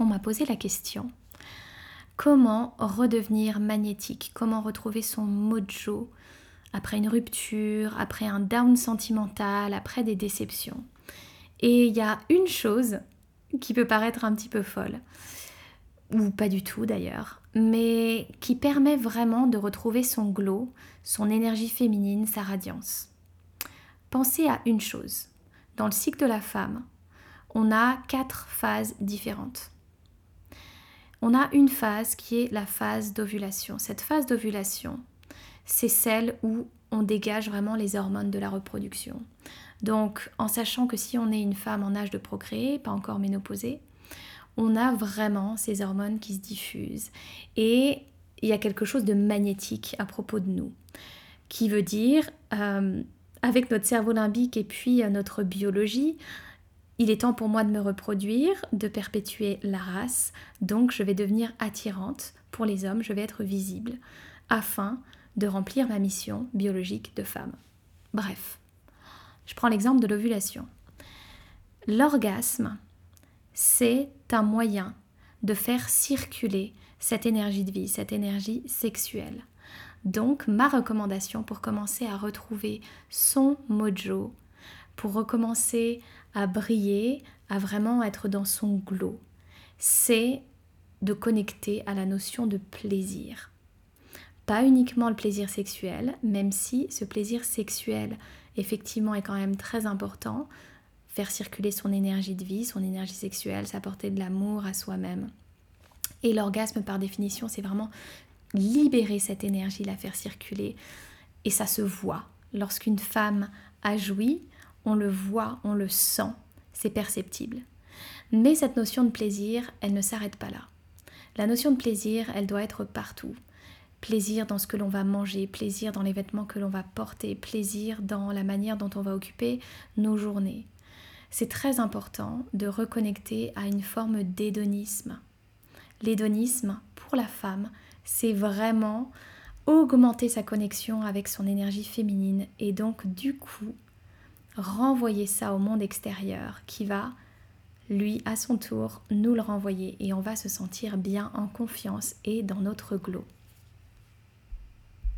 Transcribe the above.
on m'a posé la question comment redevenir magnétique? Comment retrouver son mojo après une rupture, après un down sentimental, après des déceptions? Et il y a une chose qui peut paraître un petit peu folle, ou pas du tout d'ailleurs, mais qui permet vraiment de retrouver son glow, son énergie féminine, sa radiance. Pensez à une chose. Dans le cycle de la femme, on a quatre phases différentes. On a une phase qui est la phase d'ovulation. Cette phase d'ovulation, c'est celle où on dégage vraiment les hormones de la reproduction. Donc, en sachant que si on est une femme en âge de procréer, pas encore ménopausée, on a vraiment ces hormones qui se diffusent. Et il y a quelque chose de magnétique à propos de nous, qui veut dire, euh, avec notre cerveau limbique et puis euh, notre biologie, il est temps pour moi de me reproduire, de perpétuer la race, donc je vais devenir attirante pour les hommes, je vais être visible, afin de remplir ma mission biologique de femme. Bref, je prends l'exemple de l'ovulation. L'orgasme, c'est un moyen de faire circuler cette énergie de vie, cette énergie sexuelle. Donc ma recommandation pour commencer à retrouver son mojo, pour recommencer à briller, à vraiment être dans son glow, c'est de connecter à la notion de plaisir. Pas uniquement le plaisir sexuel, même si ce plaisir sexuel effectivement est quand même très important, faire circuler son énergie de vie, son énergie sexuelle, s'apporter de l'amour à soi-même. Et l'orgasme, par définition, c'est vraiment libérer cette énergie, la faire circuler. Et ça se voit. Lorsqu'une femme a joui, on le voit, on le sent, c'est perceptible. Mais cette notion de plaisir, elle ne s'arrête pas là. La notion de plaisir, elle doit être partout. Plaisir dans ce que l'on va manger, plaisir dans les vêtements que l'on va porter, plaisir dans la manière dont on va occuper nos journées. C'est très important de reconnecter à une forme d'hédonisme. L'hédonisme, pour la femme, c'est vraiment augmenter sa connexion avec son énergie féminine et donc du coup renvoyer ça au monde extérieur qui va, lui, à son tour, nous le renvoyer et on va se sentir bien en confiance et dans notre glow.